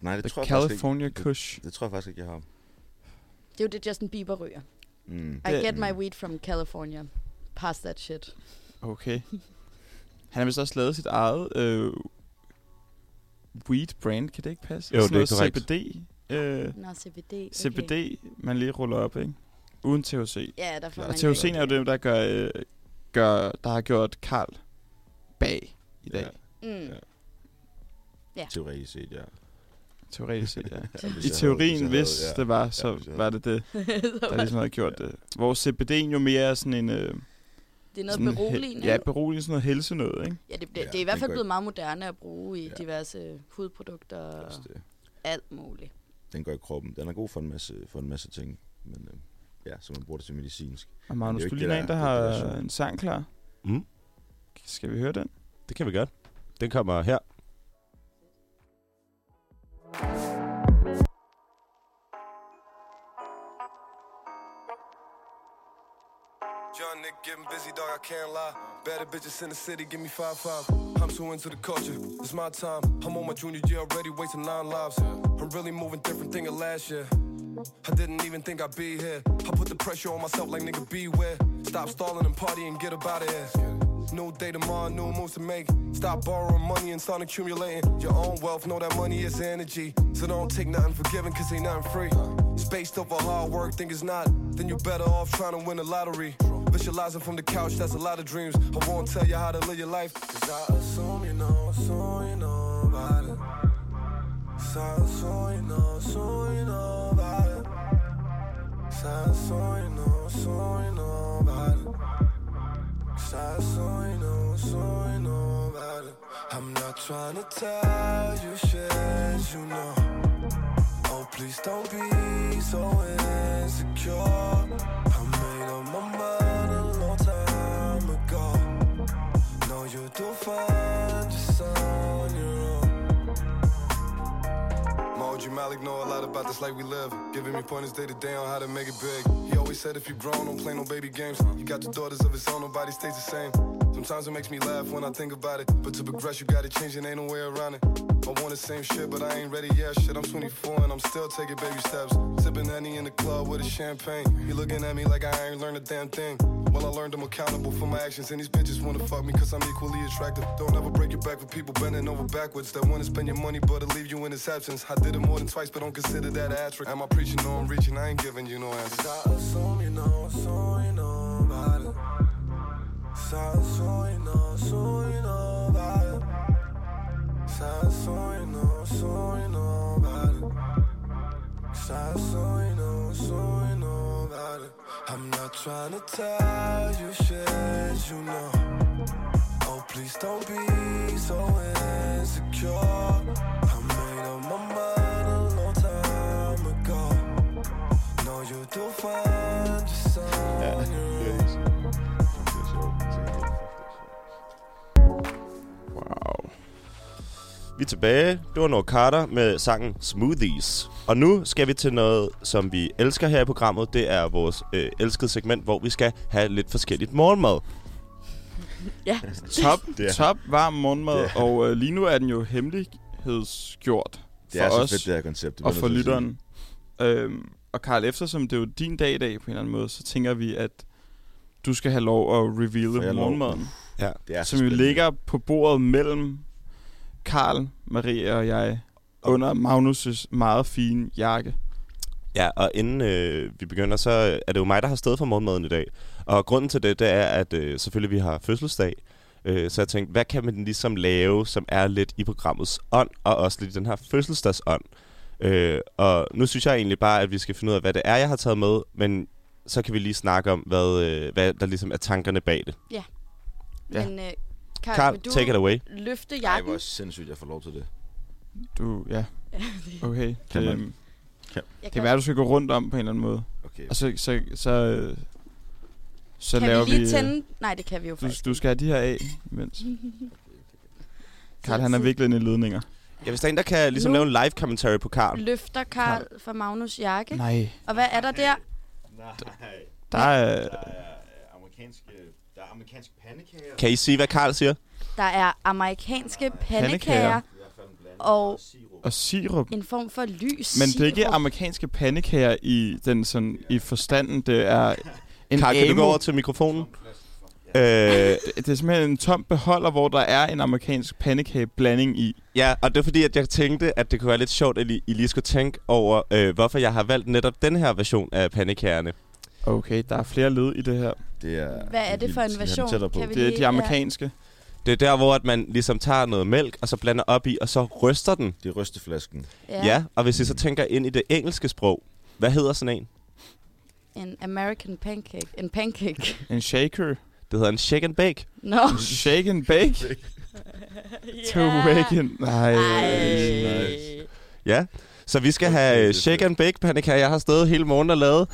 Nej, det The tror jeg faktisk California ikke. Kush. Det tror jeg faktisk ikke, jeg har. Det er jo det, Justin Bieber ryger. Mm. I Det- get my weed from California. Pass that shit. Okay. Han har vist også lavet sit eget øh, weed brand, kan det ikke passe? Jo, Sådan det er noget korrekt. CBD. Øh, Nå, CBD. Okay. CBD, man lige ruller op, ikke? Uden THC. Ja, der får Og man THC er jo det, der gør, øh, gør, der har gjort Karl bag i dag. Ja. Mm. Ja. Teoretisk set, ja. Teoretisk set, ja. Ja, I havde- teorien, jeg hvis havde- ja. det var, så jeg var det det, der ligesom havde gjort det. Hvor CBD jo mere er sådan en... Øh, Det er noget sådan beroligende. Ja, beroligende sådan noget helse noget, ikke? Ja, det, Ja, det er i hvert det fald blevet meget moderne at bruge i Ja. diverse hudprodukter Det er og det. alt muligt. Den går i kroppen. Den er god for en masse, for en masse ting. Men øh, ja, så man bruger det til medicinsk. Og Magnus, det er du jo ikke ligner det, en, der- det er det, er har en sang klar. Mm. Skal vi høre den? Det kan vi godt. Den kommer her. Young nigga getting busy, dog, I can't lie. Better bitches in the city, give me five five. I'm too into the culture, it's my time. I'm on my junior year already, wasting nine lives. I'm really moving different than last year. I didn't even think I'd be here. I put the pressure on myself like nigga beware. Stop stalling and party and get about it. New day tomorrow, new moves to make. Stop borrowing money and start accumulating your own wealth. Know that money is energy. So don't take nothing for giving, cause ain't nothing free. Spaced over hard work, think it's not. Then you're better off trying to win the lottery. Visualizing from the couch, that's a lot of dreams. I won't tell you how to live your life. Cause I assume you know, assume you know about it. So I assume you know, assume you know about it. So I assume you know, assume you know about it. So you know, assume you know about it. I'm not trying to tell you shit, you know. Oh, please don't be so insecure. I made up my mind a long time ago. No, you do fine My OG Malik know a lot about this life we live. Giving me pointers day to day on how to make it big. He always said if you grown, don't play no baby games. You got your daughters of his own, nobody stays the same. Sometimes it makes me laugh when I think about it. But to progress, you gotta change, and ain't no way around it. I want the same shit, but I ain't ready yet. Shit, I'm 24 and I'm still taking baby steps. Sipping any in the club with a champagne. You looking at me like I ain't learned a damn thing. Well, I learned I'm accountable for my actions, and these bitches wanna fuck me cause I'm equally attractive. Don't ever break your back for people bending over backwards that wanna spend your money but to leave you in its absence. I did it more than twice, but don't consider that a trick. Am I preaching? No, I'm reaching. I ain't giving you no answers. I assume you know, assume you know about it. I assume you know, assume you know about it. I assume you know, assume you know about it. I assume you know, assume you know about it. I'm not trying to tell you shit, you know. Oh, please don't be so insecure. I made up my mind a long time ago. No, you do fine Vi er tilbage. Det var Carter med sangen Smoothies. Og nu skal vi til noget, som vi elsker her i programmet. Det er vores øh, elskede segment, hvor vi skal have lidt forskelligt morgenmad. Ja, Top, Det er- top varm morgenmad, Det er- og øh, lige nu er den jo hemmelighedsgjort Det for er så os fedt, det her koncept. det og for lytteren. Øhm, og Karl, eftersom det er jo din dag i dag på en eller anden måde, så tænker vi, at du skal have lov at reveale morgenmaden, Ja. Det er så som jo ligger på bordet mellem Karl, Maria og jeg, under Magnus' meget fine jakke. Ja, og inden øh, vi begynder, så er det jo mig, der har stået for morgenmaden i dag. Og grunden til det, det er, at øh, selvfølgelig vi har fødselsdag. Øh, så jeg tænkte, hvad kan man ligesom lave, som er lidt i programmets ånd, og også lidt i den her fødselsdagsånd. Øh, og nu synes jeg egentlig bare, at vi skal finde ud af, hvad det er, jeg har taget med, men så kan vi lige snakke om, hvad, øh, hvad der ligesom er tankerne bag det. Ja. men uh, Karl, Carl, vil du take it away. løfte Ej, jakken? hvor sindssygt, jeg får lov til det. Du, ja, det- okay. Kan man- Øhm, jeg det kan være, du skal gå rundt om på en eller anden måde. Okay. Og så, så, så, øh, så kan laver vi lige øh, tænde? Nej, det kan vi jo Du, faktisk. du skal have de her af, imens. Karl, han er viklet ind i ledninger. Ja, hvis der er en, der kan ligesom Nu- lave en live commentary på Karl. Løfter Karl for Magnus jakke. Nej, Og hvad er der der? Nej, der er... der er amerikanske, er amerikanske pandekager. Kan I sige, hvad Karl siger? Der er amerikanske Pandekager. og Og sirup. en form for lys Men det er ikke amerikanske pandekager i den sådan i forstanden. Det er en Karl, kan du gå over til mikrofonen? Øh, Det, det er simpelthen en tom beholder, hvor der er en amerikansk pandekageblanding i. ja, og det er fordi, at jeg tænkte, at det kunne være lidt sjovt, at I, I lige skulle tænke over, øh, hvorfor jeg har valgt netop den her version af pandekagerne. Okay, der er flere led i det her. Det er, Hvad er det for en version? Kan vi Det er de amerikanske. Det er der, hvor at man ligesom tager noget mælk, og så blander op i, og så ryster den. Det er rysteflasken. Ja. ja, og hvis I så tænker ind i det engelske sprog, hvad hedder sådan en? En American pancake. En pancake. En shaker. Det hedder en shake and bake. Nå. Shake and bake. To wake in. Nej. Ej. Ja, så vi skal Okay, have shake and bake pandekager. Jeg har stået hele morgenen og lavet.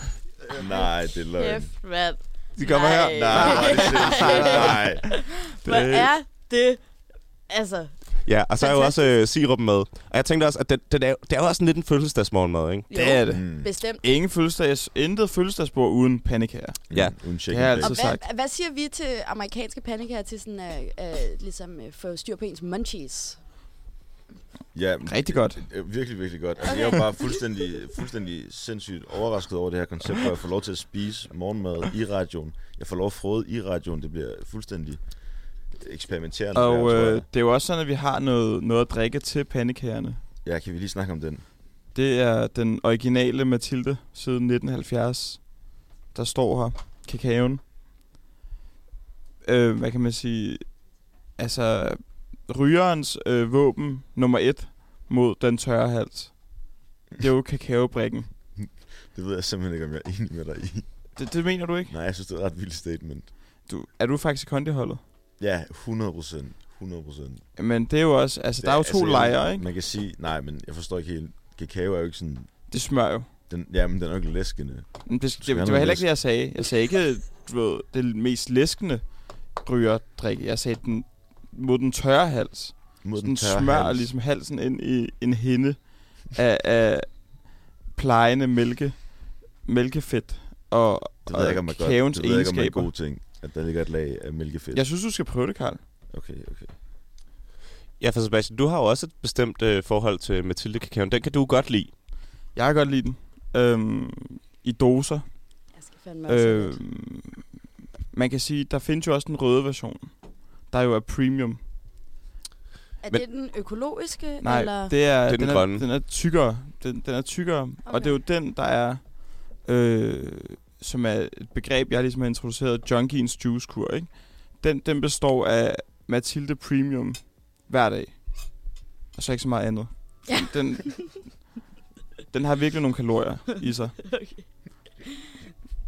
Nej, det er løgn. Kæft, mand. De kommer her. Nej. Nej, det er sindssygt. Nej. Hvor er det? Altså, Ja, og så er jo også øh, sirupen med. Og jeg tænkte også, at det, det, er, jo- det er jo også sådan lidt en fødselsdagsmorgenmad, ikke? jo, Det er det. Mm. bestemt. Ingen fødselsdags, intet fødselsdagsbord uden pandekager. Ja. Uden Det har jeg bake. Og hvad, sagt. hvad siger vi til amerikanske pandekager til sådan at uh, ligesom uh, få styr på ens munchies? Ja, Rigtig godt. det er virkelig, virkelig godt. Altså, jeg er jo bare fuldstændig, fuldstændig sindssygt overrasket over det her koncept, hvor jeg får lov til at spise morgenmad i radioen. Jeg får lov at frode i radioen. Det bliver fuldstændig eksperimenterende. Og tror øh, det er jo også sådan, at vi har noget, noget at drikke til pandekagerne. Ja, kan vi lige snakke om den? Det er den originale Mathilde siden 1970. Der står her. Kakaoen. Øh, hvad kan man sige? Altså, rygerens øh, våben nummer et mod den tørre hals. Det er jo kakaobrikken. Det ved jeg simpelthen ikke, om jeg er enig med dig i. Det, det mener du ikke? Nej, jeg synes, det er et ret vildt statement. Du, er du faktisk i kondiholdet? Ja, 100 procent. 100 procent. Men det er jo også... Altså, der er jo to lejre, ikke? Man kan sige, nej, men jeg forstår ikke helt. Kakao er jo ikke sådan... Det smør jo. Den, ja, men den er jo ikke læskende. Men det, det, det var heller ikke det, jeg sagde. Jeg sagde ikke, du ved, det mest læskende rygerdrik. Jeg sagde den mod den tørre hals. Mod Den den tørre smører hals. ligesom halsen ind i en hinde af, af plejende mælke, mælkefedt og, Det og ved jeg ikke, om er godt. Det ved jeg ikke, om er en egenskaber. god ting, at der ligger et lag af mælkefedt. Jeg synes, du skal prøve det, Karl. Okay, okay. Ja, for Sebastian, du har jo også et bestemt øh, forhold til Mathilde Kakaoen. Den kan du godt lide. Jeg kan godt lide den. Øhm, I doser. Jeg skal fandme også. Øhm, man kan sige, der findes jo også den røde version. Der jo er premium. Er men- det den økologiske? Nej, eller? det er, Det er den den, grønne. er, den er tykkere. Den, den er tykkere. Okay. Og det er jo den, der er... Øh, som er et begreb, jeg ligesom har introduceret, junkiens juicekur, ikke? Den, den består af Mathilde Premium hver dag. Og så ikke så meget andet. Ja. Den, den har virkelig nogle kalorier i sig. Okay.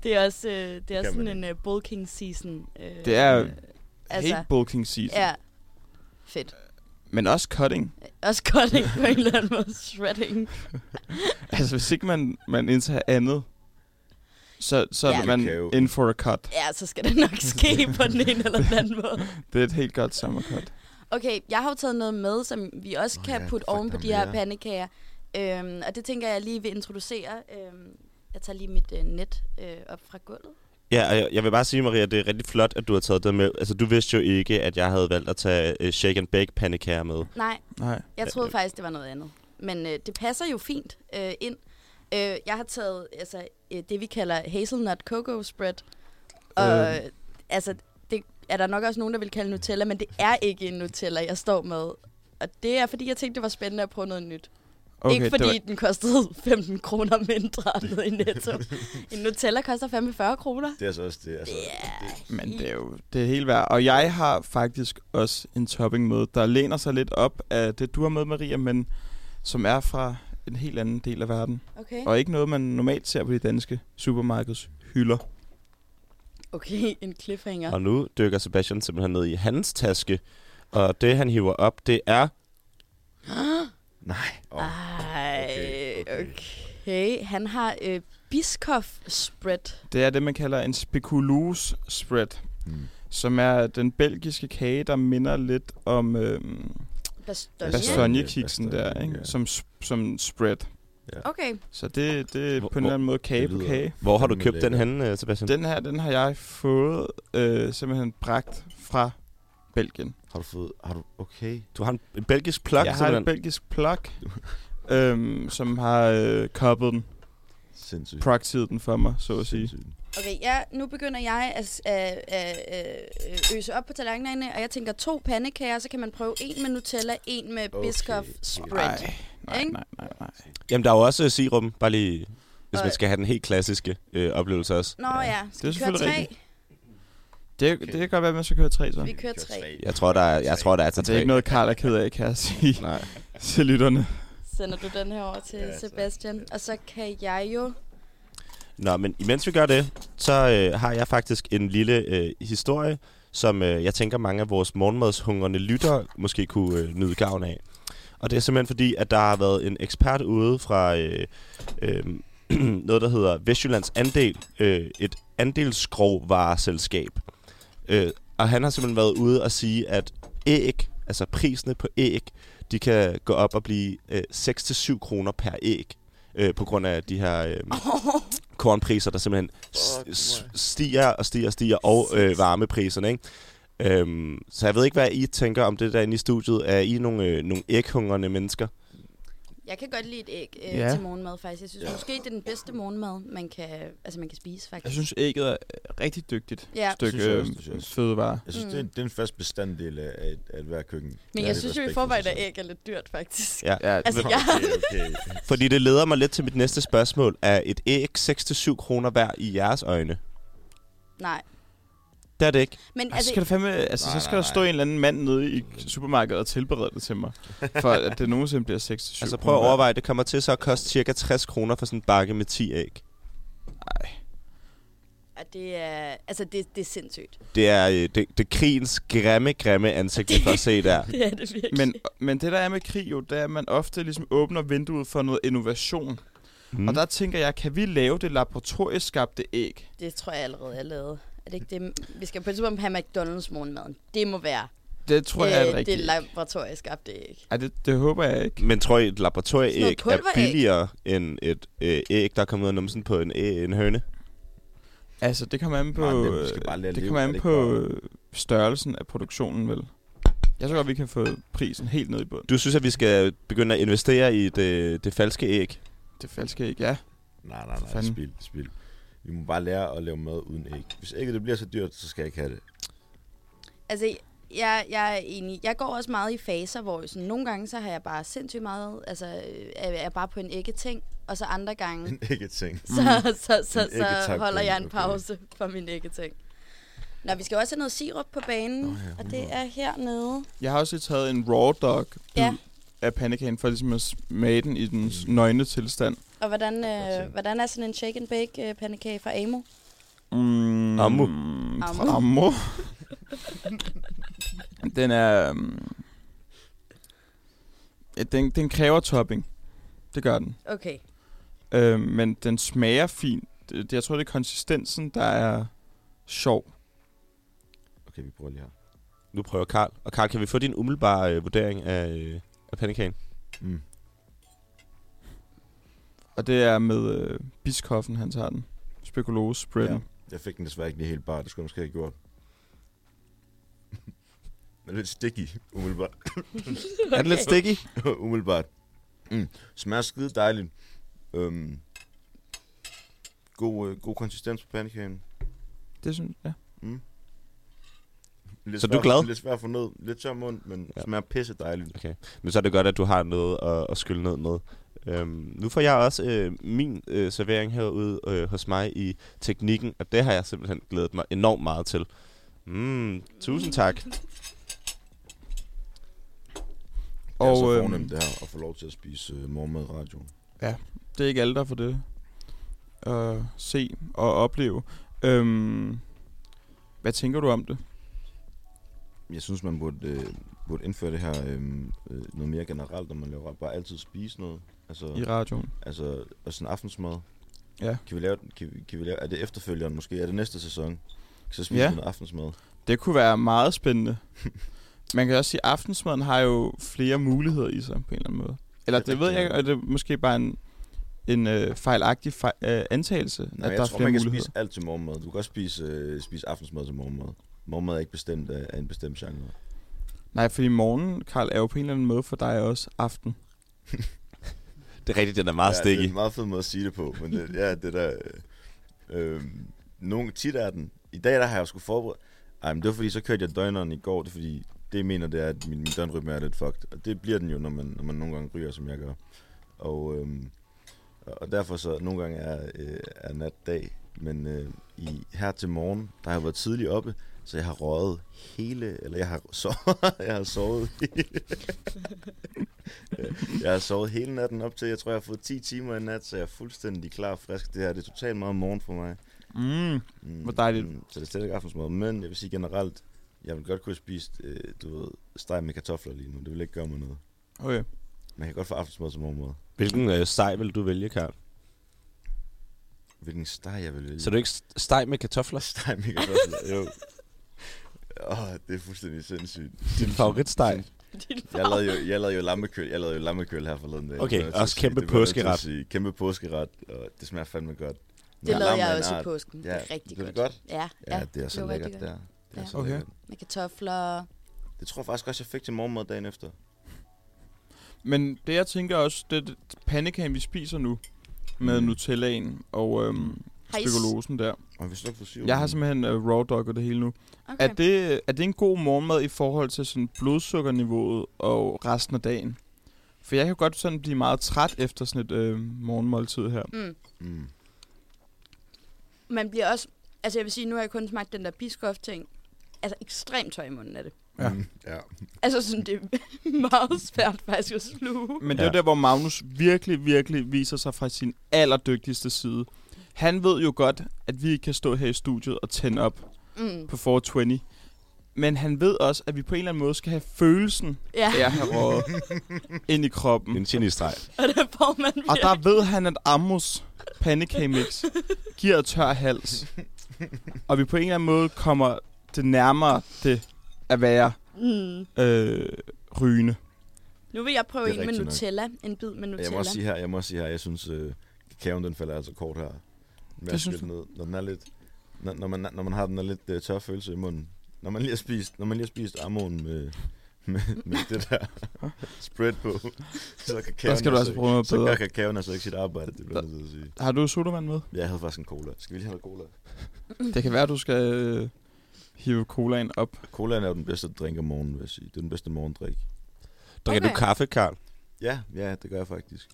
Det er også, øh, det er også sådan en uh, bulking season. Øh, Det er øh, Altså, Helt bulking season. Ja. Fedt. Men også cutting. Også cutting på en eller anden måde. Shredding. Altså, hvis ikke man, man indtager andet, så, så Ja. er man Kakao. in for a cut. Ja, så skal det nok ske på den ene eller den anden måde. Det er et helt godt sommercut. Okay, jeg har jo taget noget med, som vi også Nå kan ja, putte oven på de er her pandekager. Øhm, og det tænker jeg lige vil introducere. Øhm, jeg tager lige mit øh, net øh, op fra gulvet. Ja, og jeg, jeg vil bare sige, Maria, det er rigtig flot, at du har taget det med. Altså, du vidste jo ikke, at jeg havde valgt at tage uh, shake and bake pandekager med. Nej, Nej. jeg troede faktisk, det var noget andet. Men øh, det passer jo fint øh, ind. Øh, jeg har taget altså, øh, det, vi kalder hazelnut cocoa spread. Og Øh. øh. altså, det er der nok også nogen, der vil kalde Nutella, men det er ikke en Nutella, jeg står med. Og det er, fordi jeg tænkte, det var spændende at prøve noget nyt. Okay, ikke fordi var... den kostede 15 kroner mindre nede i Netto. en Nutella koster 45 kroner. Det er så også det. Altså, Ja. det, Men det er jo det er helt værd. Og jeg har faktisk også en topping med, der læner sig lidt op af det, du har med, Maria, men som er fra en helt anden del af verden. Okay. Og ikke noget, man normalt ser på de danske supermarkeds hylder. Okay, en cliffhanger. Og nu dykker Sebastian simpelthen ned i hans taske. Og det, han hiver op, det er... nej. Oh, Ej, okay, okay, okay. Han har øh, Biscoff spread. Det er det, man kalder en spekulus spread, hmm. som er den belgiske kage, der minder lidt om Bastogne. bastogne-kiksen der, ikke? ja. Som, som spread. Okay. Så det, det er Hvor- på en eller anden måde kage på kage. Hvor har du købt den henne, øh, Sebastian? Den her, den har jeg fået øh, simpelthen bragt fra Belgien. Har du fået... Har du... Okay. Du har en, en belgisk plug, jeg har et belgisk plug, øhm, som har øh, koppet den, Sindssygt. proxied den for mig, så at sige. Sindssygt. Okay, ja, nu begynder jeg at, at, at øse op på tallerkenerne, og jeg tænker to pandekager, så kan man prøve en med Nutella, en med Okay. biscoff spread. Nej, nej, nej, nej, nej. Jamen, der er jo også uh, sirum, bare lige, hvis Og- man skal have den helt klassiske øh, oplevelse også. Nå ja, skal det er vi køre tre? rigtigt. Det, det kan godt være, at man skal køre tre, så. Vi kører tre. Jeg tror, der er, jeg tror, der er til Det er ikke noget, Karl er ked af, kan jeg sige Nej. til lytterne. Sender du den her over til Ja, Sebastian. Og så kan jeg jo... Nå, men imens vi gør det, så øh, har jeg faktisk en lille øh, historie, som øh, jeg tænker mange af vores morgenmadshungrende lyttere måske kunne øh, nyde gavn af. Og det er simpelthen fordi, at der har været en ekspert ude fra øh, øh, noget, der hedder Vestjyllands Andel, øh, et andelsskrovvareselskab. Øh, og han har simpelthen været ude og sige, at æg, altså priserne på æg, de kan gå op og blive øh, 6-7 kroner per æg, øh, på grund af de her øh, kornpriser, der simpelthen stiger og stiger og stiger, og øh, varmepriserne, ikke? Øhm, så jeg ved ikke, hvad I tænker om det der inde i studiet. Er I nogle, øh, nogle æghungrende mennesker? Jeg kan godt lide et æg øh, Ja. til morgenmad, faktisk. Jeg synes ja. måske, det er den bedste morgenmad, man kan, altså, man kan spise, faktisk. Jeg synes, ægget er rigtig dygtigt Ja. stykke jeg øh, synes jeg også. fødevare. Jeg synes, Mm. det, er, en- det er en fast bestanddel af, af, af hver køkken. Men jeg lidt synes jo i forvejen, at æg er lidt dyrt, faktisk. Ja. Ja, Altså, jeg, Okay, okay. Fordi det leder mig lidt til mit næste spørgsmål. Er et æg 6-7 kroner værd i jeres øjne? nej. Det er det ikke. Men Altså, altså, skal der fandme, altså, Nej, så skal nej, der stå nej. en eller anden mand nede i supermarkedet og tilberede det til mig, for at det nogensinde bliver 6-7 Altså prøv at overveje, det kommer til så at koste cirka 60 kroner for sådan en bakke med 10 æg. at det er, altså, det, det er sindssygt. Det er, øh, det, det er krigens grimme, grimme ansigt, vi får se der. Det er det virkelig. Men, men det der er med krig jo, det er, at man ofte ligesom åbner vinduet for noget innovation. Mm. Og der tænker jeg, kan vi lave det laboratorieskabte æg? Det tror jeg allerede er lavet. Er det ikke det? Vi skal på et tidspunkt have McDonald's morgenmaden. Det må være Det tror jeg er øh, det rigtigt. laboratorisk skabte æg. Ej, det, det håber jeg ikke. Men tror I, et laboratorieæg er billigere end et øh, æg, der er kommet ud af numsen på en, æ- en høne? Altså, det kommer an på, Nej, skal bare det leve, kommer er an det på øh, størrelsen af produktionen, vel? Jeg tror godt, vi kan få prisen helt ned i bunden. Du synes, at vi skal begynde at investere i det, det falske æg? Det falske æg, ja. Nej, nej, nej. Fanden. Spild, spild. Vi må bare lære at lave mad uden æg. Hvis ægget det bliver så dyrt, så skal jeg ikke have det. Altså, jeg, jeg er enig. Jeg går også meget i faser, hvor sådan, nogle gange, så har jeg bare sindssygt meget, altså, øh, er jeg bare på en æggeting, og så andre gange, En æggeting. så, så, så, En så æggetang holder jeg en okay. pause for min æggeting. Nå, vi skal også have noget sirup på banen, Nå ja, og det er hernede. Jeg har også lige taget en raw dog Ja. af pandekagen, for ligesom at smage den i den nøgne tilstand. Og hvordan, øh, hvordan er sådan en shake and bake øh, pandekage fra Amo? Mm, Ammo. Fra Ammo. den er... Um, den, den kræver topping. Det gør den. Okay. Øh, men den smager fint. Det, jeg tror, det er konsistensen, der er sjov. Okay, vi prøver lige her. Nu prøver Karl. Og Karl, kan vi få din umiddelbare øh, vurdering af, øh, af pandekagen? Mm. Og det er med øh, biskoffen, han tager den. Spekulose spreaden. Ja. Jeg fik den desværre ikke lige helt bare. Det skulle jeg måske have gjort. Den er lidt sticky, umiddelbart. Er det lidt sticky? umiddelbart. Mm. Smager skide dejligt. Øhm. God, øh, god konsistens på pandekagen. Det synes jeg. Mm. Lidt Så du er svært- glad? Lidt svært at få ned. Lidt tør mund, men ja. smager pisse dejligt. Okay. Men så er det godt, at du har noget at, at skylle ned med. Øhm, nu får jeg også øh, min øh, servering herude øh, hos mig i teknikken, og det har jeg simpelthen glædet mig enormt meget til. Mm, tusind tak. Det er Og, så øhm, fornemt det her, at få lov til at spise øh, morgenmad i radioen. Det er ikke alle, der får det at se og opleve. Øhm, hvad tænker du om det? Jeg synes, man burde, øh, burde indføre det her øh, øh, noget mere generelt, når man laver ret. Bare altid spise noget. Altså, i radioen? altså og sådan aftensmad. Ja. Kan vi lave, den- kan, vi, kan vi lave, er det efterfølgeren måske? Er det næste sæson? Så spiser Ja. vi noget aftensmad. Det kunne være meget spændende. Man kan også sige, at aftensmaden har jo flere muligheder i sig på en eller anden måde. Eller Det det ved jeg ikke, og det er måske bare en, en øh, fejlagtig fej, øh, antagelse, Nej, at jeg der er tror, flere man kan muligheder. spise alt til morgenmad. Du kan også spise, øh, spise aftensmad til morgenmad. Morgenmad er ikke bestemt af, af en bestemt genre. Nej, fordi morgen, Karl, er jo på en eller anden måde for dig også aften. Det er rigtigt, den er meget ja, sticky. det er en meget fed måde at sige det på, men det, ja, det der... Øh, øh, nogle, tit er den. I dag der har jeg sgu forberedt... Ej, men det var fordi, så kørte jeg døgneren i går. Det er fordi, det jeg mener, det er, at min, min døgnrytme er lidt fucked. Og det bliver den jo, når man, når man nogle gange ryger, som jeg gør. Og, øhm, og derfor så nogle gange er, øh, er nat dag. Men øh, i, her til morgen, der har jeg været tidligt oppe, så jeg har røget hele, eller jeg har sovet, jeg har sovet jeg har sovet hele natten op til, jeg tror, jeg har fået 10 timer i nat, så jeg er fuldstændig klar og frisk. Det her det er totalt meget morgen for mig. Mm. Mm, Hvor dejligt. Mm, så det er slet ikke aftensmad. Men jeg vil sige generelt, jeg vil godt kunne spise, øh, du ved, steg med kartofler lige nu. Det vil ikke gøre mig noget. Okay. Man kan godt få aftensmad som morgenmad. Hvilken øh, steg vil du vælge, Karl? Hvilken steg jeg vil vælge? Så er du ikke st- steg med kartofler? steg med kartofler? jo. Åh, oh, det er fuldstændig sindssygt. Din favoritsteg? Jeg lavede jo, jeg lavede jo lammekøl, jeg lavede jo lammekøl her forleden dag. Okay, Det også sige. kæmpe Det påskeret. sige. Kæmpe påskeret, og det smager fandme godt. Det Men lavede er jeg en også i art. påsken. Ja, det er rigtig det godt. godt? Ja, Ja, det er så var lækkert der. Det er Ja. så Okay. lækkert. Med kartofler. Det tror jeg faktisk også, jeg fik til morgenmad dagen efter. Men det, jeg tænker også, det er det pandekagen, vi spiser nu, med Mm. Nutellaen og øhm, Har der. Og vi ikke få syv. Jeg har simpelthen uh, raw dog og det hele nu. Okay. Er, det, er det en god morgenmad i forhold til sådan blodsukkerniveauet og resten af dagen? For jeg kan godt sådan blive meget træt efter sådan et øh, morgenmåltid her. Mm. Mm. Man bliver også... Altså jeg vil sige, nu har jeg kun smagt den der biskof-ting. Altså ekstremt tør i munden af det. Ja. Mm. ja. Altså sådan, det er meget svært faktisk at sluge. Men det er Ja. der, hvor Magnus virkelig, virkelig viser sig fra sin allerdygtigste side. Han ved jo godt, at vi ikke kan stå her i studiet og tænde op Mm. på 420. Men han ved også, at vi på en eller anden måde skal have følelsen Ja, af at have ind i kroppen. En genistreg. og der får man Og der ved han, at Amos pandekage mix giver tør hals. Og vi på en eller anden måde kommer det nærmere det at være Mm. øh, rygende. Nu vil jeg prøve Det en med rigtigt nok. Nutella. En bid med Jeg Nutella. må også sige her, jeg må også sige her, jeg synes, øh, kakaoen den falder altså kort her. Med Det at skille ned. Når den er lidt, når, når, man, når man har den er lidt øh, tør følelse i munden. Når man lige har spist, når man lige har spist ammoen med, med, med det der spread på, så kan Der skal du altså prøve noget så bedre. gør kakaoen altså ikke sit arbejde, det bliver nødt til at sige. Har du sodavand med? Jeg havde faktisk en cola. Skal vi lige have noget cola? Det kan være, at du skal øh, hive colaen op. Colaen er jo den bedste drink om morgenen, vil jeg sige. Det er den bedste morgendrik. Drikker Okay. du kaffe, Karl? Ja, ja, det gør jeg faktisk.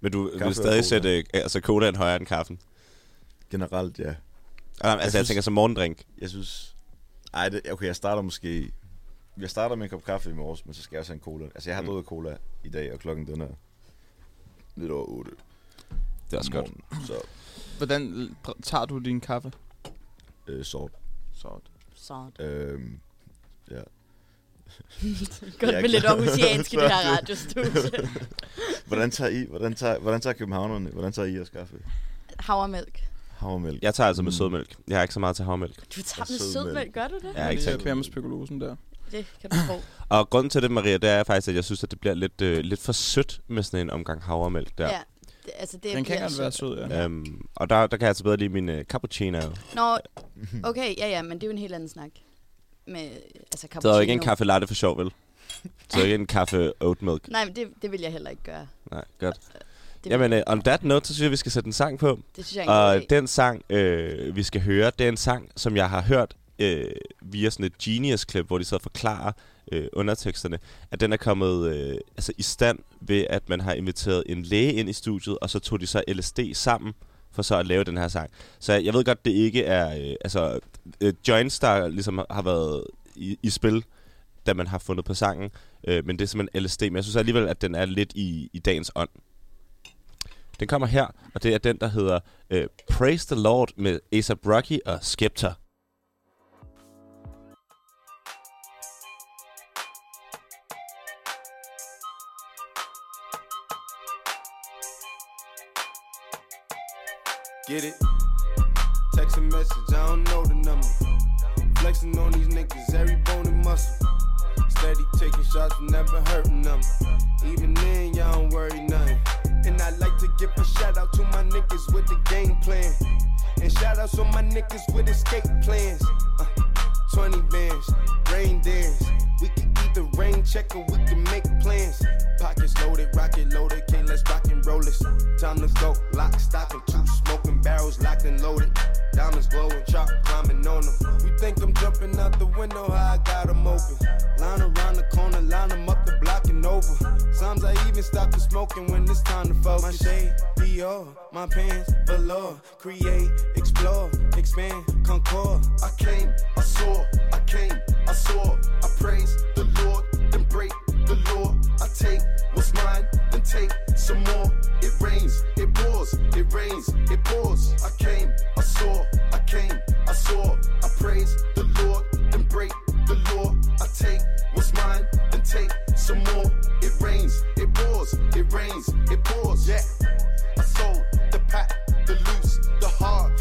Men du Kaffe vil stadig sætte øh, altså, colaen højere end kaffen? Generelt, ja. Ah, Altså, jeg, synes- tænker som morgendrink. Jeg synes... Ej, det, okay, jeg starter måske... Jeg starter med en kop kaffe i morges, men så skal jeg også have en cola. Altså, jeg har Mm. drukket cola i dag, og klokken den er lidt over 8. Det er også godt. Så, Hvordan tager du din kaffe? øh, sort. Sort. Sådan. Øhm, ja. Godt Jeg er med lidt aarhusiansk i det her radiostudie. Hvordan tager I, hvordan tager, hvordan tager københavnerne, hvordan tager I jeres kaffe? Havremælk. Havremælk. Jeg tager altså med Mm. sødmælk. Jeg har ikke så meget til havmælk. Du tager med sødmælk. gør du det? Jeg er ikke så beder med spekulosen der. Det kan du tro. Og grunden til det, Maria, det er faktisk, at jeg synes, at det bliver lidt, øh, lidt for sødt med sådan en omgang havremælk der. Ja. Det, altså, det Den kan godt være sødt. sød, ja. Øhm, og der, der kan jeg altså bedre lide min øh, cappuccino. Nå, okay, ja, ja, men det er jo en helt anden snak. Med, altså, Det er jo ikke en cappuccino. kaffe latte for sjov, vel? Så ikke en kaffe oat milk. Nej, men det, det vil jeg heller ikke gøre. Nej, godt. Det, Jamen, øh, on that note, så synes jeg, vi skal sætte en sang på. det synes jeg Og idé. den sang, øh, vi skal høre, det er en sang, som jeg har hørt øh, via sådan et Genius-klip, hvor de så forklarer øh, underteksterne, at den er kommet øh, altså i stand ved, at man har inviteret en læge ind i studiet, og så tog de så LSD sammen for så at lave den her sang. Så jeg ved godt, det ikke er øh, altså øh, joints, der ligesom har været i, i spil, da man har fundet på sangen, øh, men det er simpelthen LSD. Men jeg synes alligevel, at den er lidt i, i dagens ånd. Den kommer her, og det er den, der hedder øh, Praise the Lord med A$AP Rocky og Skepta. Get it? Text a message, I don't know the number. Flexing on these niggas, every bone and muscle. Steady taking shots, never hurting them. Even then, y'all don't worry nothing. And I like to give a shout out to my niggas with the game plan. And shout outs on my niggas with escape plans. Uh, 20 bands, rain dance. We can eat the rain check or we can make plans. Pockets loaded, rocket loaded, can't let's and roll. Time to go, lock, stock, and two smoking barrels locked and loaded. Diamonds glowing, chop climbing on them. You think I'm jumping out the window, how I got 'em open. Line around the corner, line 'em up the block and over. Sometimes I even stop the smoking when it's time to focus. My shade, Dior, my pants, below. Create, explore, expand, concord. I came, I saw, I came, I saw. I praise the Lord, then break the law. I take what's mine, take some more. It rains, it pours, it rains, it pours. I came, I saw, I came, I saw. I praise the Lord, then break the law. I take what's mine, then take some more. It rains, it pours, it rains, it pours. Yeah. I sold the pack, the loose, the hard.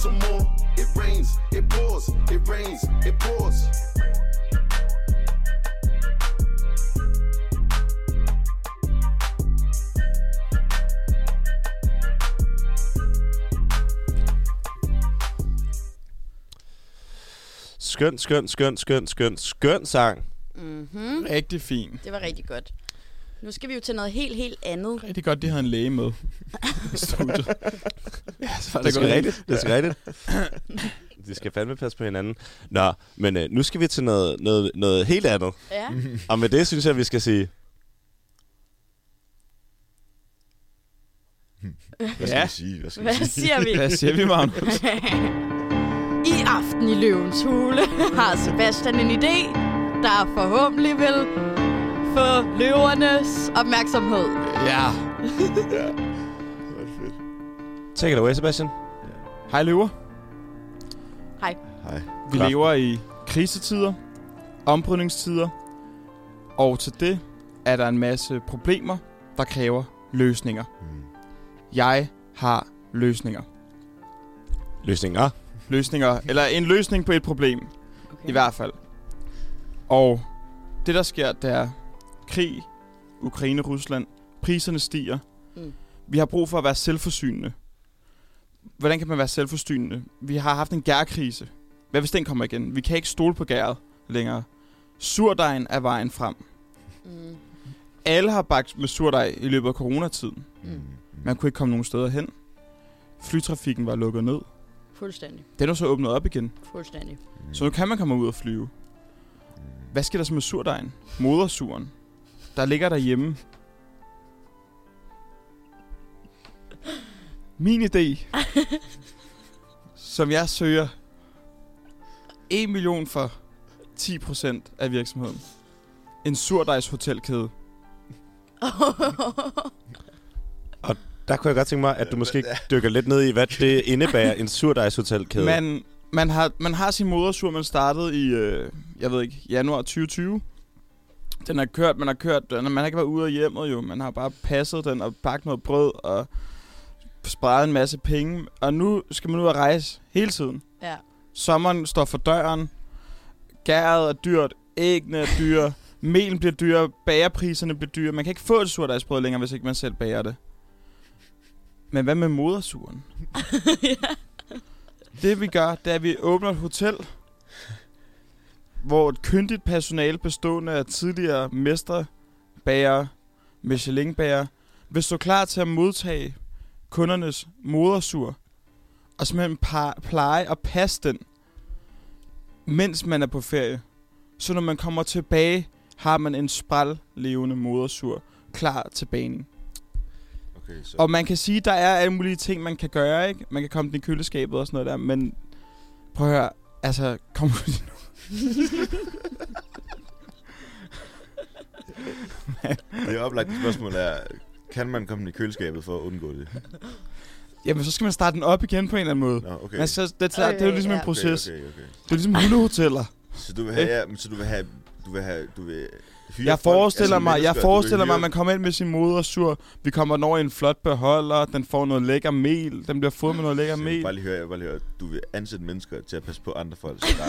Some more. It rains, it pours, it rains, it pours. Skøn, skøn, skøn, skøn, skøn, skøn sang. Mm-hmm. Rigtig fint. Det var rigtig godt. Nu skal vi jo til noget helt, helt andet. Rigtig godt, de havde en læge med. i studiet. ja, så var Det er sgu gået rigtigt. Det er sgu rigtigt. De skal fandme passe på hinanden. Nå, men øh, nu skal vi til noget, noget, noget helt andet. Ja. Og med det synes jeg, vi skal sige... Hvad skal Ja. vi sige? Hvad skal Hvad vi sige? siger vi? Hvad siger vi, Magnus? I aften i Løvens Hule har Sebastian en idé, der forhåbentlig vil få løvernes opmærksomhed. Ja. Take it away, Sebastian. Hej, løver. Hej. Hej. Vi Klart. lever i krisetider, ombrydningstider, og til det er der en masse problemer, der kræver løsninger. Mm. Jeg har løsninger. Løsninger. Løsninger, eller en løsning på et problem, Okay. i hvert fald. Og det, der sker, det er krig, Ukraine, Rusland, priserne stiger. Mm. Vi har brug for at være selvforsynende. Hvordan kan man være selvforsynende? Vi har haft en gærkrise. Hvad hvis den kommer igen? Vi kan ikke stole på gæret længere. Surdejen er vejen frem. Mm. Alle har bagt med surdej i løbet af coronatiden. Mm. Man kunne ikke komme nogen steder hen. Flytrafikken var lukket ned. Fuldstændig. Den er så åbnet op igen. Fuldstændig. Så nu kan man komme ud og flyve. Hvad sker der så med surdejen? Modersuren. Der ligger derhjemme. Min idé, som jeg søger 1 million for 10% af virksomheden. En surdejshotelkæde. Der kunne jeg godt tænke mig, at du måske dykker lidt ned i, hvad det indebærer, en surdejshotelkæde. Man, man, har, man har sin modersur, man startede i, øh, jeg ved ikke, januar 2020. Den har kørt, man har kørt, den, man har ikke været ude af hjemmet jo, man har bare passet den og bagt noget brød og sparet en masse penge. Og nu skal man ud og rejse hele tiden. Ja. Sommeren står for døren, gæret er dyrt, æggene er dyre, melen bliver dyre, bagerpriserne bliver dyre. Man kan ikke få et surdejsbrød længere, hvis ikke man selv bager det. Men hvad med modersuren? Det vi gør, det er, at vi åbner et hotel, hvor et kyndigt personale bestående af tidligere mestre, bager, Michelin-bager, vil stå klar til at modtage kundernes modersur, og simpelthen pleje og passe den, mens man er på ferie. Så når man kommer tilbage, har man en spral levende modersur klar til baning. Okay, så... Og man kan sige, der er alle mulige ting, man kan gøre, ikke? Man kan komme den i køleskabet og sådan noget der, men prøv at høre, altså, kom nu. Det oplagte spørgsmål er, kan man komme i køleskabet for at undgå det? Jamen, så skal man starte den op igen på en eller anden måde. Nå, okay. Altså, det, tager, det er jo ligesom Ja. en proces. Okay, okay, okay. Det er ligesom hundehoteller. Så du vil have, ja, så du vil have, du vil have, du vil Jeg folk, forestiller altså mig, jeg du vil forestiller mig, at man kommer ind med sin modersur. Vi kommer over i en flot beholder. Den får noget lækker mel. Den bliver fået med noget lækker Så jeg mel. bare lige høre, jeg bare lige høre, du vil ansætte mennesker til at passe på andre folks dej.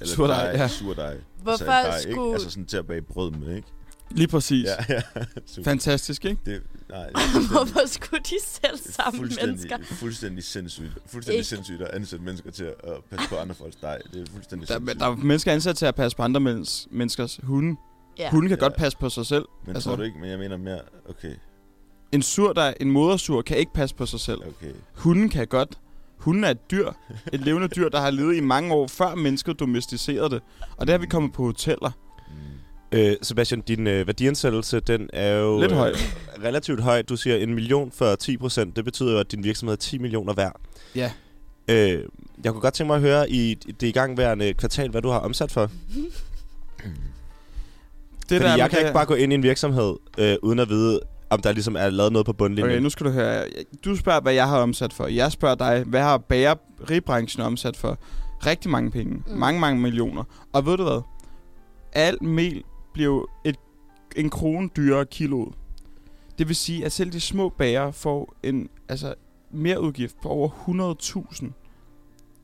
eller Surdej, dej, ja. Surdej. Hvorfor dej, ikke? skulle- Altså sådan til at bage brød med, ikke? Lige præcis. Ja, ja. Super. Fantastisk, ikke? Det, nej, er Hvorfor skulle de selv samme fuldstændig, mennesker? Fuldstændig sindssygt. Fuldstændig Ikke. sindssygt at ansætte mennesker til at passe på andre folks dej. Det er fuldstændig Der, sindssygt. der er mennesker ansat til at passe på andre menneskers, menneskers hunde. Ja. Hunde kan Ja. godt passe på sig selv. Men altså- tror du ikke, men jeg mener mere, okay, En sur, der en modersur, kan ikke passe på sig selv. okay. Hunden kan godt. Hunden er et dyr. Et levende dyr, der har levet i mange år, før mennesket domesticerede det. Og der er vi kommet på hoteller. Mm. Øh, Sebastian, din øh, værdiansættelse, den er jo... Lidt høj. Øh, relativt høj. Du siger en million for 10 procent. Det betyder jo, at din virksomhed er 10 millioner værd. Ja. Øh, jeg kunne godt tænke mig at høre i det igangværende kvartal, hvad du har omsat for. Det Fordi med jeg kan det- ikke bare gå ind i en virksomhed, øh, uden at vide, om der ligesom er lavet noget på bundlinjen. Okay, nu skal du høre. Du spørger, hvad jeg har omsat for. Jeg spørger dig, hvad har bageribranchen omsat for? Rigtig mange penge. Mm. Mange, mange millioner. Og ved du hvad? Alt mel bliver jo et, en krone dyrere kiloet. Det vil sige, at selv de små bager får en altså, mere udgift på over 100.000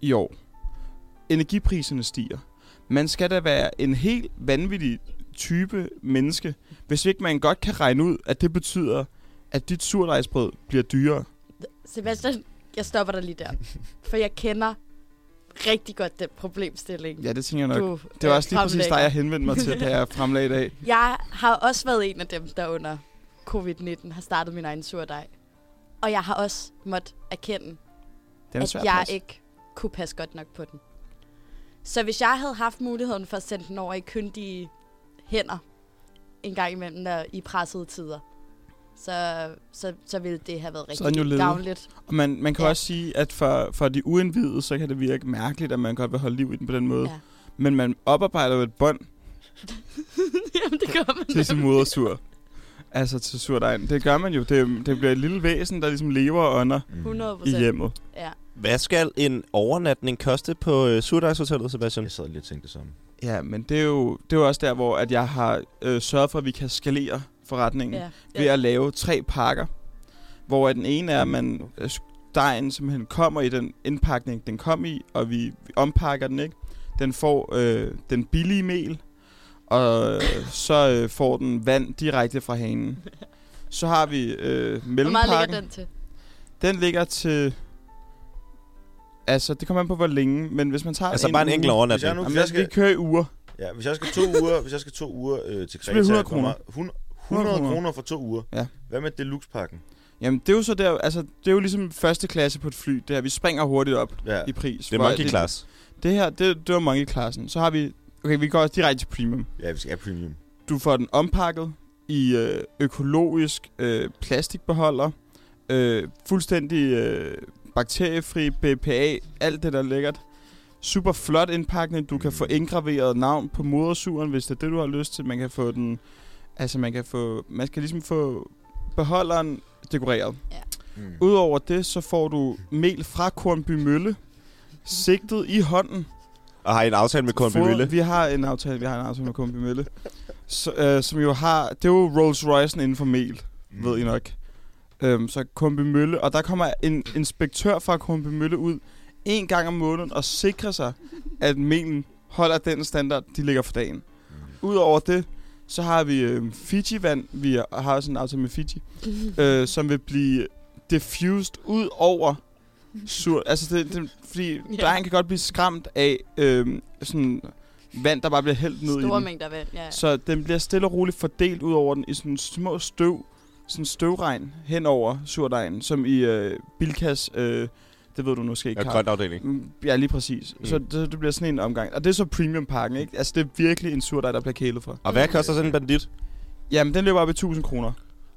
i år. Energipriserne stiger. Man skal da være en helt vanvittig type menneske, hvis ikke man godt kan regne ud, at det betyder, at dit surdejsbrød bliver dyrere. Sebastian, jeg stopper dig lige der. For jeg kender rigtig godt den problemstilling. Ja, det tænker jeg nok. du det var øh, også lige præcis dig, jeg henvendte mig til, da jeg fremlagde i dag. Jeg har også været en af dem, der under covid-19 har startet min egen surdej. Og jeg har også måttet erkende, Den er at jeg plads. ikke kunne passe godt nok på den. Så hvis jeg havde haft muligheden for at sende den over i kyndige hænder en gang imellem, der i pressede tider, så, så, så ville det have været rigtig gavnligt. Og man, man kan Ja. også sige, at for, for de uindvidede, så kan det virke mærkeligt, at man godt vil holde liv i den på den måde. Ja. Men man oparbejder jo et bånd Jamen, det gør man. til sin modersur. Altså til surdejen. Det gør man jo. Det, det bliver et lille væsen, der ligesom lever og ånder Mm. 100 i procent. hjemmet. Ja. Hvad skal en overnatning koste på øh, Surdejshotellet, Sebastian? Jeg sad lige og tænkte det samme. Ja, men det er jo, det er jo også der, hvor at jeg har øh, sørget for, at vi kan skalere forretningen. Ja. ved at lave tre pakker, hvor at den ene er, at man øh, dejen simpelthen kommer i den indpakning, den kom i, og vi, vi ompakker den, ikke? Den får øh, den billige mel, og så øh, får den vand direkte fra hanen. Så har vi øh, Hvor meget mellempakken. ligger den til? Den ligger til... Altså, det kommer an på, hvor længe, men hvis man tager Altså bare en enkelt Hvis jeg overnatning. nu Jamen, hvis jeg jeg skal, kører i uger. ja, hvis jeg skal to uger, hvis jeg skal to uger øh, til Så bliver det Kreta, 100 kroner. hvor meget- 100, 100 kroner. for to uger. Ja. Hvad med deluxe-pakken? Jamen, det er jo så der, altså, det er jo ligesom første klasse på et fly. Det her, vi springer hurtigt op Ja. i pris. Det er monkey class. Det her, det, det var monkey-klassen. Så har vi... Okay, vi går også direkte til premium. Ja, vi skal have premium. Du får den ompakket i øh, økologisk øh, plastikbeholder. Øh, fuldstændig øh, bakteriefri, BPA, alt det der er lækkert. Super flot indpakning. Du kan få indgraveret navn på modersuren, hvis det er det, du har lyst til. Man kan få den... Altså, man kan få... Man skal ligesom få beholderen dekoreret. Mm. Udover det, så får du mel fra Kornby Mølle, sigtet i hånden. Og har I en aftale med Kornby Mølle? Vi har en aftale, vi har en aftale med Kornby Mølle. så, øh, som jo har... Det er jo Rolls Royce inden for mel, mm. ved I nok. Øhm, så Kumby Mølle, og der kommer en inspektør fra Kumby Mølle ud en gang om måneden og sikrer sig, at melen holder den standard, de ligger for dagen. Mm. Udover det, så har vi øh, Fiji-vand. Vi har sådan en aftale med Fiji, øh, som vil blive diffused ud over sur. Altså, det, det, fordi ja. der kan godt blive skræmt af øh, sådan vand, der bare bliver hældt ned i Store den. mængder vand, ja. Så den bliver stille og roligt fordelt ud over den i sådan små støv, sådan støvregn hen over surdejen, som i øh, Bilkas, øh, det ved du måske ikke, Ja, grønt afdeling. Mm, Ja, lige præcis. Mm. Så det, det bliver sådan en omgang. Og det er så premium pakken, ikke? Altså, det er virkelig en surdej, der bliver kælet for. Og hvad koster sådan en bandit? Jamen, den løber op i 1000 kroner.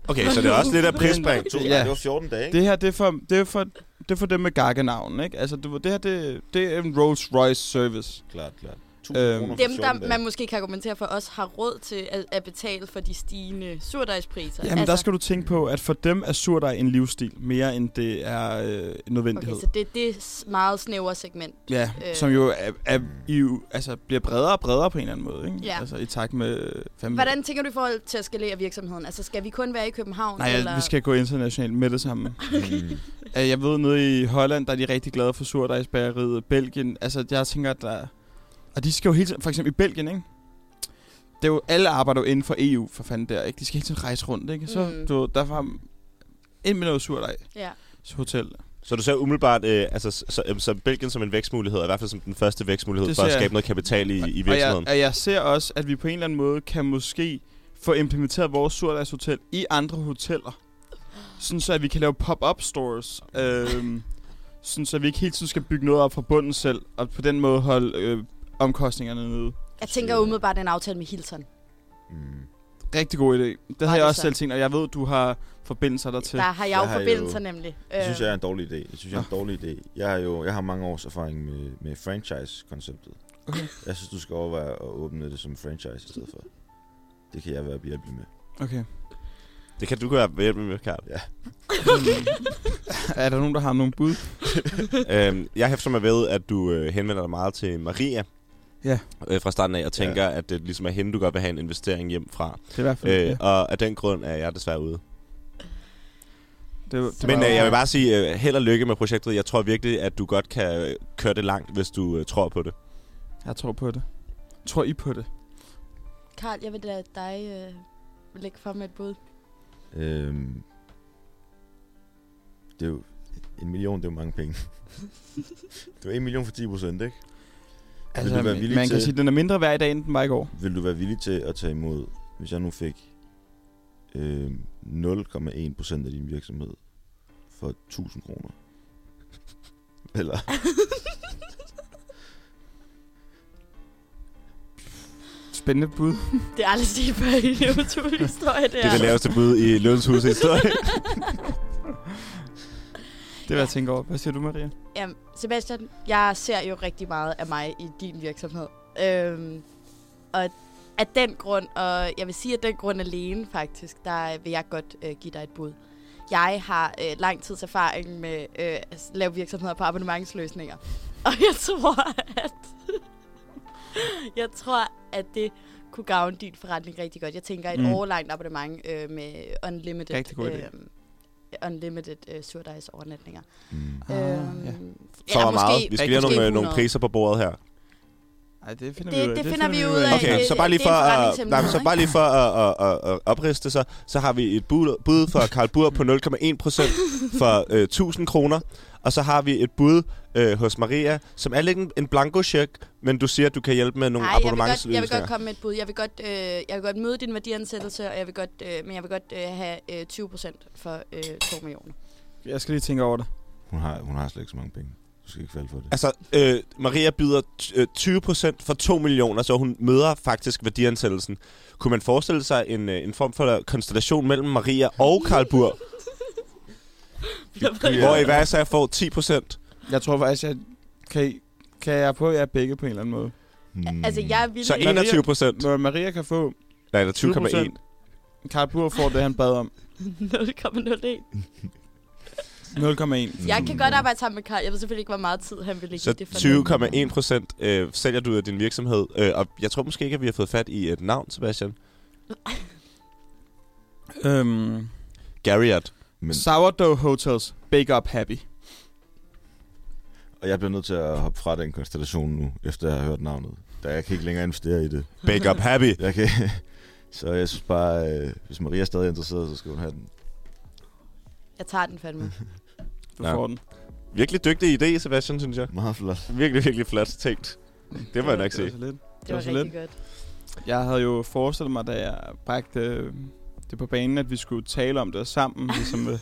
Okay, så det er også lidt af prisspring. To, Ja. Det var 14 dage, ikke? Det her, det er for, det er for, det er for dem med gaggenavn, ikke? Altså, det, det her, det, det er en Rolls Royce service. Klart, klart. 1000 Øhm, Dem, 14 der man måske kan argumentere for, også har råd til at, at betale for de stigende surdejspriser. Jamen, altså, der skal du tænke på, at for dem er surdej en livsstil, mere end det er øh, en nødvendighed. Okay, så det, det er s- meget snævre segment. Ja, Øh. øh. som jo er, er, i, altså, bliver bredere og bredere på en eller anden måde, ikke? Ja. Altså, i takt med... Fem Hvordan tænker du i forhold til at skalere virksomheden? Altså, skal vi kun være i København? Nej, eller? vi skal gå internationalt med det samme. Mm. Øh, Jeg ved, nede i Holland, der er de rigtig glade for surdejsbageriet. Belgien, altså jeg tænker, at der... Og de skal jo hele tiden, for eksempel i Belgien, ikke? Det er jo, alle arbejder jo inden for EU, for fanden der, ikke? De skal hele tiden rejse rundt, ikke? Så Mm. du, ved, derfor ind med noget surdej Ja. hotel. Så du ser umiddelbart øh, altså, så, så, så Belgien som en vækstmulighed, og i hvert fald som den første vækstmulighed for at ser jeg. skabe noget kapital i, i Og jeg, virksomheden. og jeg ser også, at vi på en eller anden måde kan måske få implementeret vores surdejshotel i andre hoteller. Sådan så, at vi kan lave pop-up stores. Øhm, sådan så, at vi ikke hele tiden skal bygge noget op fra bunden selv, og på den måde holde øh, omkostningerne nede. Jeg tænker umiddelbart en aftale med Hilton. Mm. Rigtig god idé. Det Var har jeg også så? selv tænkt, og jeg ved, du har forbindelser der til. Der har jeg Jeg jo har forbindelser jo- nemlig. Det synes Øh, jeg er en dårlig idé. Det synes jeg er en dårlig idé. Jeg har jo jeg har mange års erfaring med, med franchise-konceptet. Okay. Jeg synes, du skal overveje at åbne det som franchise i stedet for. Det kan jeg være behjælpelig med. Okay. Det kan du gøre ved hjælp med, Karl. Ja. er der nogen, der har nogle bud? øhm, jeg hæfter mig ved, at du øh, henvender dig meget til Maria Ja. øh, fra starten af, og tænker, ja. at det ligesom er hende, du godt vil have en investering hjem fra. Det er i hvert fald. Øh, ja. og af den grund er jeg desværre ude. det, det Men øh, jeg vil bare sige, øh, held og lykke med projektet. Jeg tror virkelig, at du godt kan øh, køre det langt, hvis du øh, tror på det. Jeg tror på det. Tror I på det? Karl, jeg vil da dig øh, lægge for med et bud. Øhm, det er jo... En million, det er jo mange penge. det var en million for 10 procent, ikke? Altså, du være villig man kan til- sige, at den er mindre værd i dag, end den var i går. Vil du være villig til at tage imod, hvis jeg nu fik øh, 0,1 procent af din virksomhed for 1000 kroner? Eller? Spændende bud. Det er aldrig set før i en utrolig historie, det Det er det laveste bud i Løns Hus historie. Det vil jeg tænke over. Hvad siger du, Maria? Jamen, Sebastian, jeg ser jo rigtig meget af mig i din virksomhed. Øhm, og af den grund, og jeg vil sige, at den grund alene faktisk, der vil jeg godt øh, give dig et bud. Jeg har øh, lang tids erfaring med øh, at lave virksomheder på abonnementsløsninger. Og jeg tror, at jeg tror, at det kunne gavne din forretning rigtig godt. Jeg tænker et Mm. årlangt abonnement øh, med unlimited, Rigtig god idé. øh, unlimited øh, surdejsovernatninger. Mm. Ah, Øhm, ja. For hvor meget? Vi skal lige have måske nogle, øh, nogle 100. priser på bordet her. Ej, det finder Det- vi ud af. det finder vi ud af. Okay, det- så bare lige det for, at, nej, så bare lige for at, at, at, at opriste så, så har vi et bud, bud fra Karl Bur på 0,1 procent for øh, 1000 kroner. Og så har vi et bud øh, hos Maria, som er lidt en, en blanko check, men du siger, at du kan hjælpe med nogle Nej, jeg vil, godt, jeg vil godt komme med et bud. Jeg vil godt, øh, jeg vil godt møde din værdiansættelse, og jeg vil godt, øh, men jeg vil godt øh, have øh, 20 procent for øh, 2 millioner. Jeg skal lige tænke over det. Hun, har, hun har slet ikke så mange penge. Du skal ikke falde for det. Altså, øh, Maria byder t- øh, 20 procent for 2 millioner, så hun møder faktisk værdiansættelsen. Kunne man forestille sig en, øh, en form for konstellation mellem Maria og Karl Bur, hvor I hver især får 10 procent? Jeg tror faktisk, jeg kan, kan jeg på jer begge på en eller anden måde. Mm. Altså, jeg villig. Så 21 procent. Når Maria kan få Nej, eller 20,1. Karl Bur får det, han bad om. 0,01. 0,1. Jeg kan godt arbejde sammen med Karl. Jeg ved selvfølgelig ikke, hvor meget tid han vil lægge Så i det for nu. 20,1 procent øh, sælger du af din virksomhed. Øh, og jeg tror måske ikke, at vi har fået fat i et navn, Sebastian. Øhm, Garriott. Men, Sourdough Hotels. Bake Up Happy. og jeg bliver nødt til at hoppe fra den konstellation nu, efter jeg har hørt navnet. Da jeg kan ikke længere investere i det. Bake Up Happy. Jeg kan, så jeg synes bare, øh, hvis Maria er stadig interesseret, så skal hun have den. Jeg tager den fandme. Du Ja. får den. Virkelig dygtig idé, Sebastian, synes jeg. Meget flot. Virkelig, virkelig flot tænkt. Det må jeg nok Det var sige. så lidt. Det var så rigtig lidt. godt. Jeg havde jo forestillet mig, da jeg bragte øh, det på banen, at vi skulle tale om det sammen. ligesom, øh,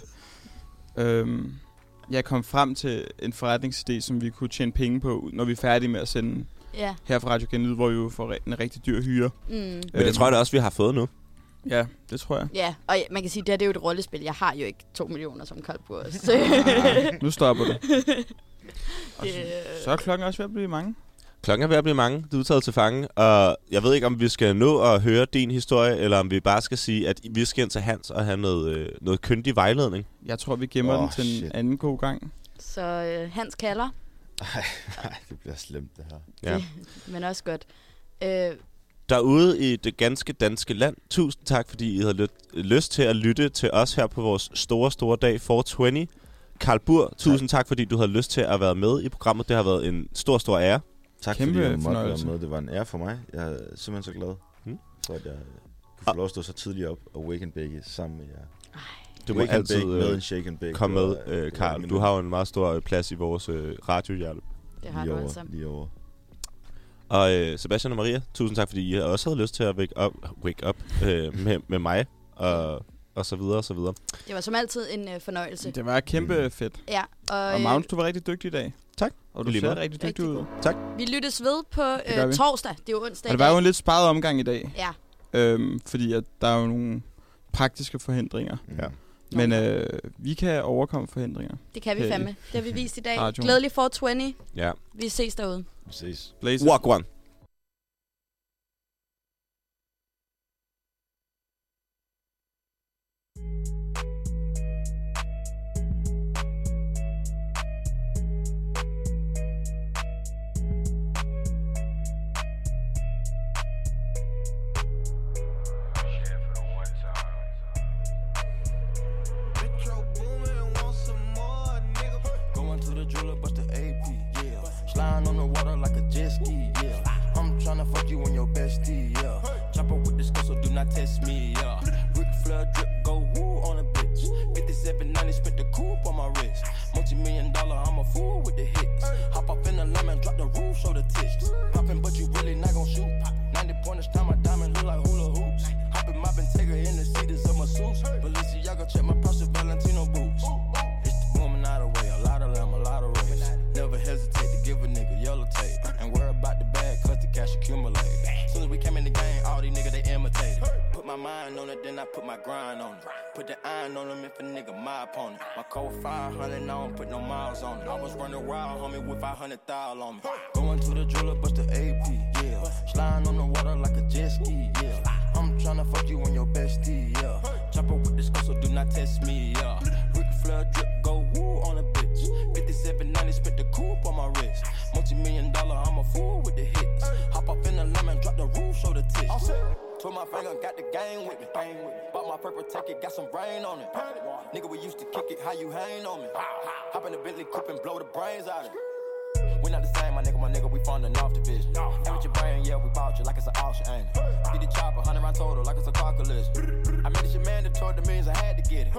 øhm, jeg kom frem til en forretningsidé, som vi kunne tjene penge på, når vi er færdige med at sende Ja. her fra Radio Genlyd, hvor vi jo får en rigtig dyr hyre. Mm. Men det tror jeg da også, vi har fået nu. Ja, det tror jeg. Ja, og man kan sige, at det her det er jo et rollespil. Jeg har jo ikke to millioner som koldbord. Så Nu stopper det. Og det, så, så er klokken også ved at blive mange. Klokken er ved at blive mange. Du er taget til fange. Og jeg ved ikke, om vi skal nå at høre din historie, eller om vi bare skal sige, at vi skal ind til Hans og have noget, øh, noget kyndig vejledning. Jeg tror, vi gemmer Åh, den til en shit. anden god gang. så øh, Hans kalder, Ej, det bliver slemt, det her. Ja. men også godt. Øh, Derude i det ganske danske land, tusind tak, fordi I havde lyt- lyst til at lytte til os her på vores store, store dag 420. Karl Bur, tusind tak, fordi du havde lyst til at være med i programmet. Det har været en stor, stor ære. Tak Kæmpe fordi jeg måtte fornøjelse. være med. Det var en ære for mig. Jeg er simpelthen så glad Mm. for, at jeg kunne få lov at stå så tidligt op og wake and bake sammen med jer. Du må altid bake med øh, en shake and bake. komme Det med, øh, Karl. min- Du har jo en meget stor øh, plads i vores øh, radiohjerte. det har lige du over, altså. Lige over. Og øh, Sebastian og Maria, tusind tak, fordi I også havde lyst til at wake up, wake up øh, med, med mig, og, og så videre, og så videre. Det var som altid en øh, fornøjelse. Det var kæmpe Mm. fedt. Ja, og, Og øh, Magnus, du var rigtig dygtig i dag. Tak. Og du lige ser rigtig dygtig Rigtig ud. øh, vi lyttes ved på øh, torsdag. Det er jo onsdag Og det var jo en lidt sparet omgang i dag. Ja, Øhm, fordi at der er jo nogle praktiske forhindringer. Mm. Ja. Men øh, vi kan overkomme forhindringer. det kan vi Hey. fandme. Det har vi vist i dag. Glædelig 420. Ja. Vi ses derude. Vi ses. Blaze. Walk one. You and your bestie, yeah. Chopper with the skull, so do not test me, yeah. Ric Flair drip, go woo on a bitch. 5790, spent the coupe on my wrist. Multi million dollar, I'm a fool I grind on it. Put the iron on them if a nigga my opponent. My code 500, I don't put no miles on it. I was running wild, homie, with 500 thou on me. Going to the jeweler, bust the AP, yeah. Sliding on the water like a jet ski, yeah. I'm tryna fuck you and your bestie, yeah. Chopper with the skull, so do not test me, yeah. Ric Flair drip, go woo on a bitch. 5790, spent the coupe on my wrist. Multi million dollar, I'm a fool with the hits. Hop off in the lemon, drop the roof, show the tits. Twirl my finger, got the gang with me. Bang with me. Bought my purple ticket, got some rain on it. Nigga, we used to kick it, how you hang on me? Hop in the Bentley coupe and blow the brains out of it. We not the same, my nigga, my nigga, we funding off division. And with your brain, yeah, we bought you like it's an auction, ain't it? Get the chopper, 100 round total, like it's a car collision. I made this shit mandatory, the means I had to get it.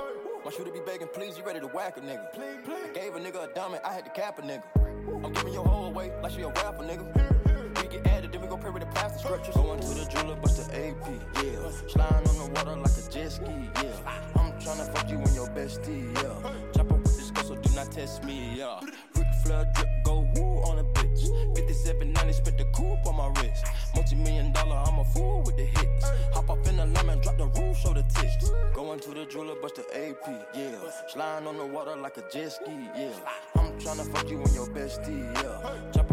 My shooter be begging, please, you ready to whack a nigga. I gave a nigga a diamond, I had to cap a nigga. I'm giving your whole away like she a rapper, nigga. We get added, then we go pray with the plastic scriptures. Going to the jeweler, bust the AP, yeah. Sliding on the water like a jet ski, yeah. I'm tryna fuck you and your bestie, yeah. Chopper with this girl, so do not test me, yeah. Rick Flair drip, go woo on a bitch. 5790, spent the coupe on my wrist. Multi million dollar, I'm a fool with the hits. Hop off in the lemon, drop the roof, show the tits. Going to the jeweler, bust the AP, yeah. Sliding on the water like a jet ski, yeah. I'm tryna fuck you and your bestie, yeah. Chopper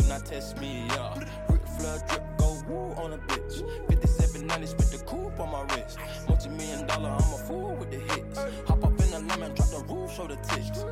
do not test me, yeah. Ric Flair drip, go woo on a bitch. 5790, spent the coupe on my wrist. Multi million dollar, I'm a fool with the hits. Hop off in the lemon, drop the roof, show the tits.